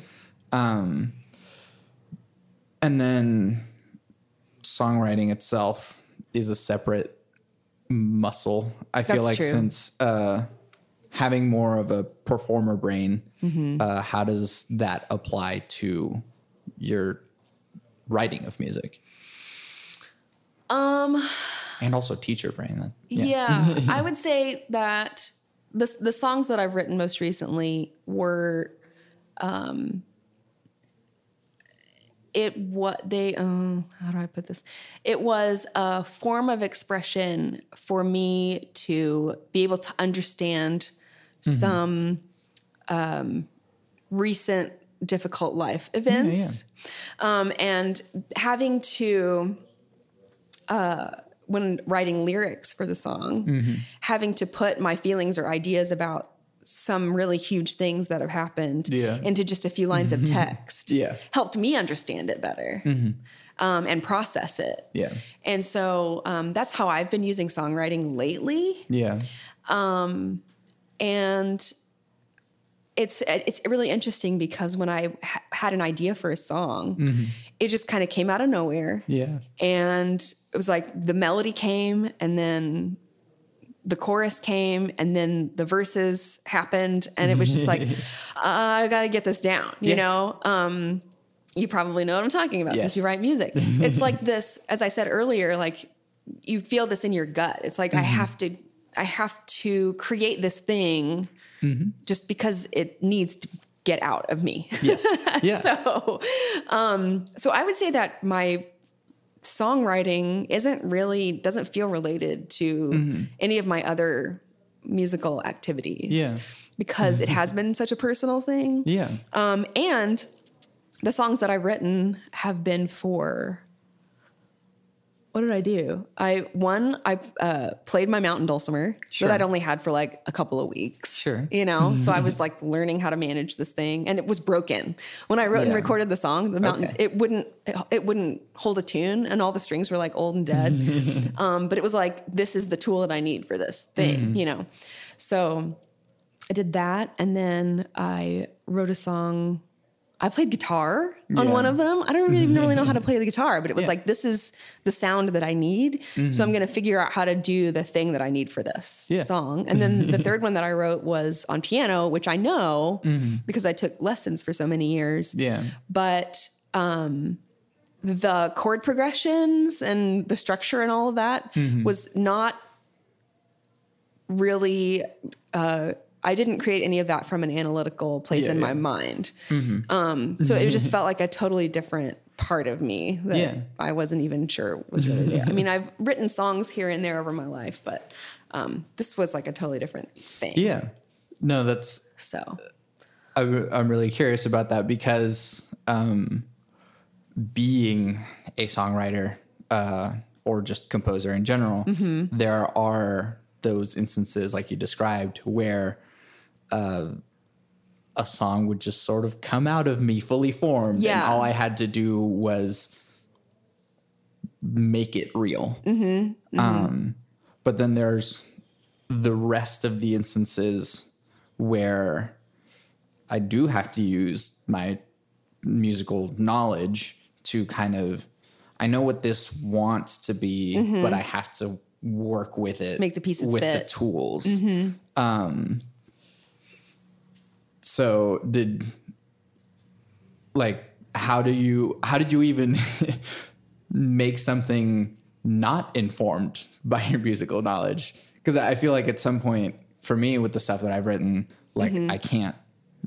And then songwriting itself is a separate muscle. I feel like true. since uh, having more of a performer brain, Mm-hmm. uh, how does that apply to your writing of music? Um. And also teacher brain. That- Yeah, I would say that the the songs that I've written most recently were, um, it what they um how do I put this? It was a form of expression for me to be able to understand some um, recent difficult life events, Um, and having to uh, when writing lyrics for the song, Mm-hmm. having to put my feelings or ideas about some really huge things that have happened Yeah. into just a few lines of text Yeah. helped me understand it better um, and process it. Yeah. And so um, that's how I've been using songwriting lately. Yeah. And it's it's really interesting because when I ha- had an idea for a song, it just kind of came out of nowhere. Yeah. and it was like the melody came and then the chorus came and then the verses happened and it was just like i gotta get this down you Yeah. know um you probably know what i'm talking about Yes. since you write music it's like this as i said earlier like you feel this in your gut it's like i have to i have to create this thing just because it needs to get out of me Yes. Yeah. so um so i would say that my songwriting isn't really doesn't feel related to any of my other musical activities Yeah. because it has been such a personal thing yeah. um and the songs that i've written have been for what did I do? I one I uh, played my mountain dulcimer Sure. that I'd only had for like a couple of weeks. Sure. you know. so I was like learning how to manage this thing, and it was broken when I wrote and recorded the song. The mountain Okay. it wouldn't it wouldn't hold a tune, and all the strings were like old and dead. um, but it was like this is the tool that I need for this thing, Mm-hmm. you know. So I did that, and then I wrote a song. I played guitar on Yeah. one of them. I don't really even really know how to play the guitar, but it was Yeah. like this is the sound that I need. So I'm going to figure out how to do the thing that I need for this Yeah. song. And then the third one that I wrote was on piano, which I know Mm-hmm. because I took lessons for so many years. Yeah. But um, the chord progressions and the structure and all of that Mm-hmm. was not really. Uh, I didn't create any of that from an analytical place Yeah, in yeah. my mind. Um, so it just felt like a totally different part of me that Yeah. I wasn't even sure was really there. I mean, I've written songs here and there over my life, but um, this was like a totally different thing. Yeah. No, that's So I'm, I'm really curious about that because um, being a songwriter uh, or just composer in general, there are those instances like you described where uh, a song would just sort of come out of me fully formed. And Yeah. all I had to do was make it real. Mm-hmm. Um, but then there's the rest of the instances where I do have to use my musical knowledge to kind of I know what this wants to be, but I have to work with it, Mm-hmm. Make the pieces with the fit. Mm-hmm. tools. Um, so did like how do you how did you even make something not informed by your musical knowledge? Because I feel like at some point for me with the stuff that I've written, like I can't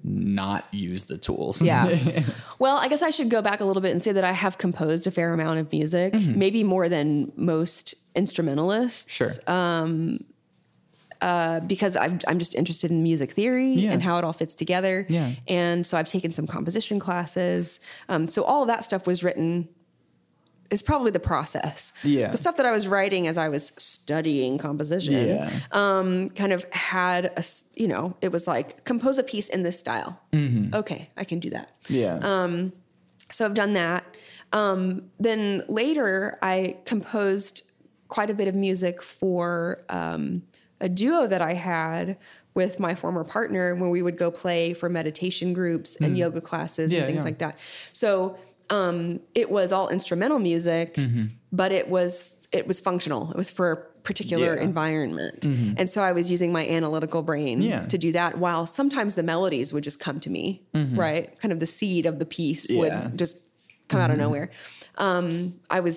not use the tools. Mm-hmm. Yeah. well, I guess I should go back a little bit and say that I have composed a fair amount of music, Mm-hmm. maybe more than most instrumentalists. sure. Because I'm, I'm just interested in music theory Yeah. and how it all fits together. Yeah. And so I've taken some composition classes. Um, so all of that stuff was written is probably the process. Yeah. The stuff that I was writing as I was studying composition yeah. um, kind of had a, you know, it was like compose a piece in this style. Okay, I can do that. yeah. um, So I've done that. Um, then later, I composed quite a bit of music for um, a duo that I had with my former partner when we would go play for meditation groups and yoga classes. Yeah, and things yeah. like that. So um, it was all instrumental music, Mm-hmm. but it was it was functional. It was for a particular Yeah. Mm-hmm. environment, and so I was using my analytical brain to do that. While sometimes the melodies would just come to me, right? Kind of the seed of the piece Mm-hmm. Would just come out of nowhere. Um, I was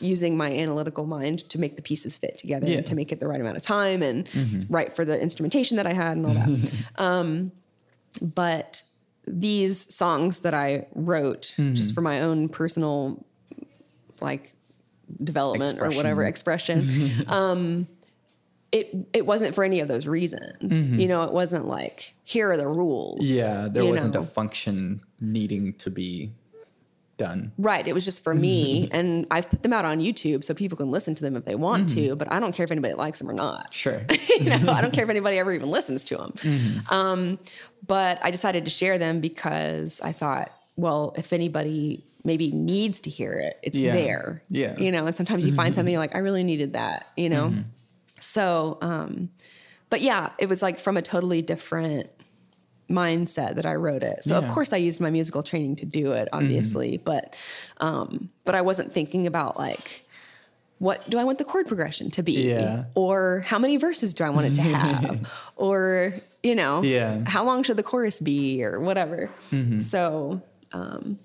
using my analytical mind to make the pieces fit together Yeah. and to make it the right amount of time and right for the instrumentation that I had and all that. um, but these songs that I wrote just for my own personal like development or whatever expression um it it wasn't for any of those reasons you know it wasn't like here are the rules yeah. There wasn't know? a function needing to be done. Right. It was just for me. Mm-hmm. and I've put them out on YouTube so people can listen to them if they want to, mm-hmm. but I don't care if anybody likes them or not. Sure. you know, I don't care if anybody ever even listens to them. Mm-hmm. Um, but I decided to share them because I thought, well, if anybody maybe needs to hear it, it's Yeah. there. Yeah. You know, and sometimes you find something you're like, I really needed that, you know? So, um, but yeah, it was like from a totally different mindset that I wrote it. So of course I used my musical training to do it, obviously, but um, but I wasn't thinking about like what do I want the chord progression to be? Yeah. Or how many verses do I want it to have? or, you know, Yeah. how long should the chorus be or whatever. So um,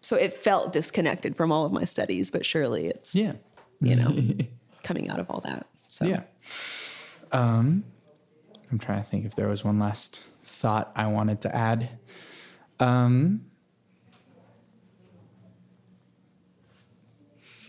so it felt disconnected from all of my studies, but surely it's Yeah. you know, coming out of all that. So Yeah. Um, I'm trying to think if there was one last thought I wanted to add. Um,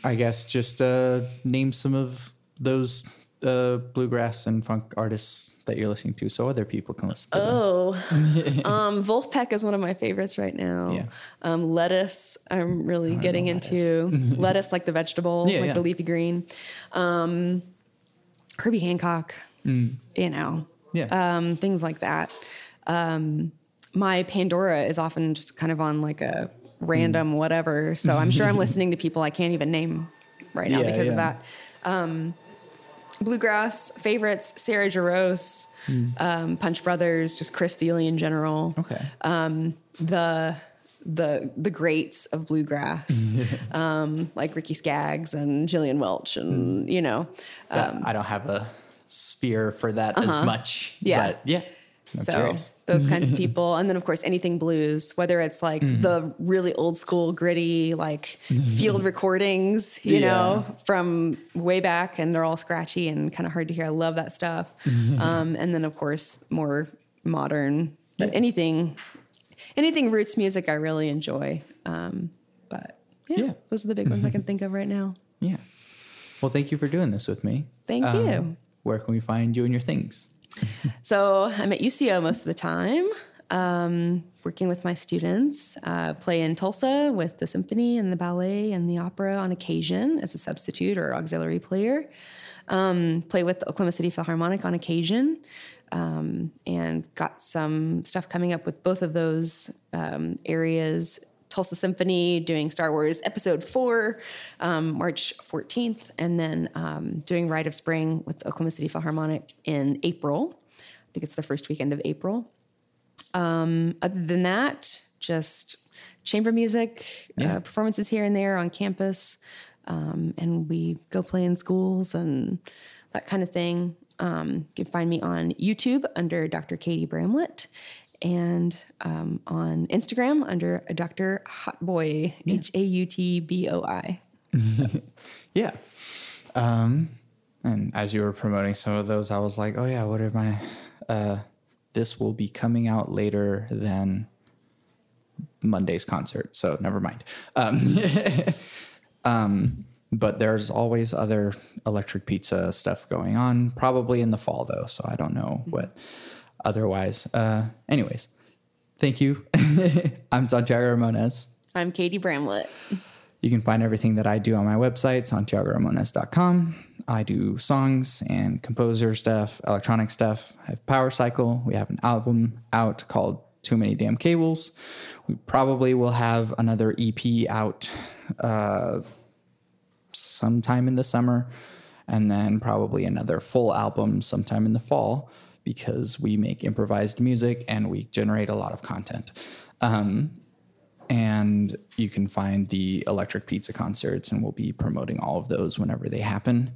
I guess just uh, name some of those uh, bluegrass and funk artists that you're listening to, so other people can listen to. Oh, um, Vulfpeck is one of my favorites right now. Yeah. Um, lettuce, I'm really getting know into lettuce, like the vegetable, Yeah, like yeah. the leafy green. Um, Herbie Hancock, Mm. you know, Yeah. um, things like that. Um, my Pandora is often just kind of on like a random Mm. whatever. So I'm sure I'm listening to people I can't even name right now Yeah, because of that. Um, bluegrass favorites: Sarah Jarosz, Mm. um, Punch Brothers, just Chris Thile in general. okay. The the the greats of bluegrass, um, like Ricky Skaggs and Gillian Welch, Mm. and you know, That- I don't have a sphere for that as much. Uh-huh. Yeah. But yeah. I'm so curious. those kinds of people and then of course anything blues whether it's like Mm-hmm. the really old school gritty like field recordings you Yeah. know from way back and they're all scratchy and kind of hard to hear i love that stuff um, and then of course more modern but anything anything roots music i really enjoy um, but yeah, Yeah. those are the big ones i can think of right now Yeah. Well, thank you for doing this with me. Thank Um, you. Where can we find you and your things? So I'm at UCO most of the time, um, working with my students. Uh, play in Tulsa with the symphony and the ballet and the opera on occasion as a substitute or auxiliary player. Um, play with the Oklahoma City Philharmonic on occasion. um, and got some stuff coming up with both of those um, areas. Tulsa Symphony doing Star Wars Episode 4, um, March 14th, and then um, doing Rite of Spring with Oklahoma City Philharmonic in April. I think it's the first weekend of April. Um, other than that, just chamber music, uh, performances here and there on campus, um, and we go play in schools and that kind of thing. Um, you can find me on YouTube under Dr. Katie Bramlett and um, on Instagram under Dr. Hautboi, H A U T B O I. Yeah. Um, and as you were promoting some of those, I was like, oh yeah, what are my, uh, this will be coming out later than Monday's concert. So never mind. Um, um, but there's always other electric pizza stuff going on, probably in the fall though. So I don't know what otherwise. Uh, anyways, thank you. I'm Santiago Ramones. I'm Katie Bramlett. You can find everything that I do on my website, santiagoramones.com. I do songs and composer stuff, electronic stuff. I have Power Cycle. We have an album out called Too Many Damn Cables. We probably will have another EP out uh, sometime in the summer, and then probably another full album sometime in the fall because we make improvised music and we generate a lot of content. Um, and you can find the Electric Pizza concerts, and we'll be promoting all of those whenever they happen.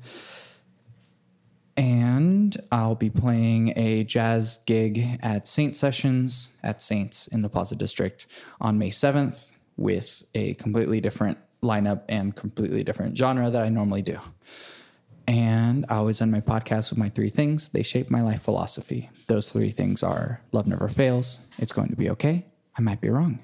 And I'll be playing a jazz gig at Saint Sessions at Saints in the Plaza District on May 7th with a completely different lineup and completely different genre that I normally do. And I always end my podcast with my three things. They shape my life philosophy. Those three things are love never fails, it's going to be okay, I might be wrong.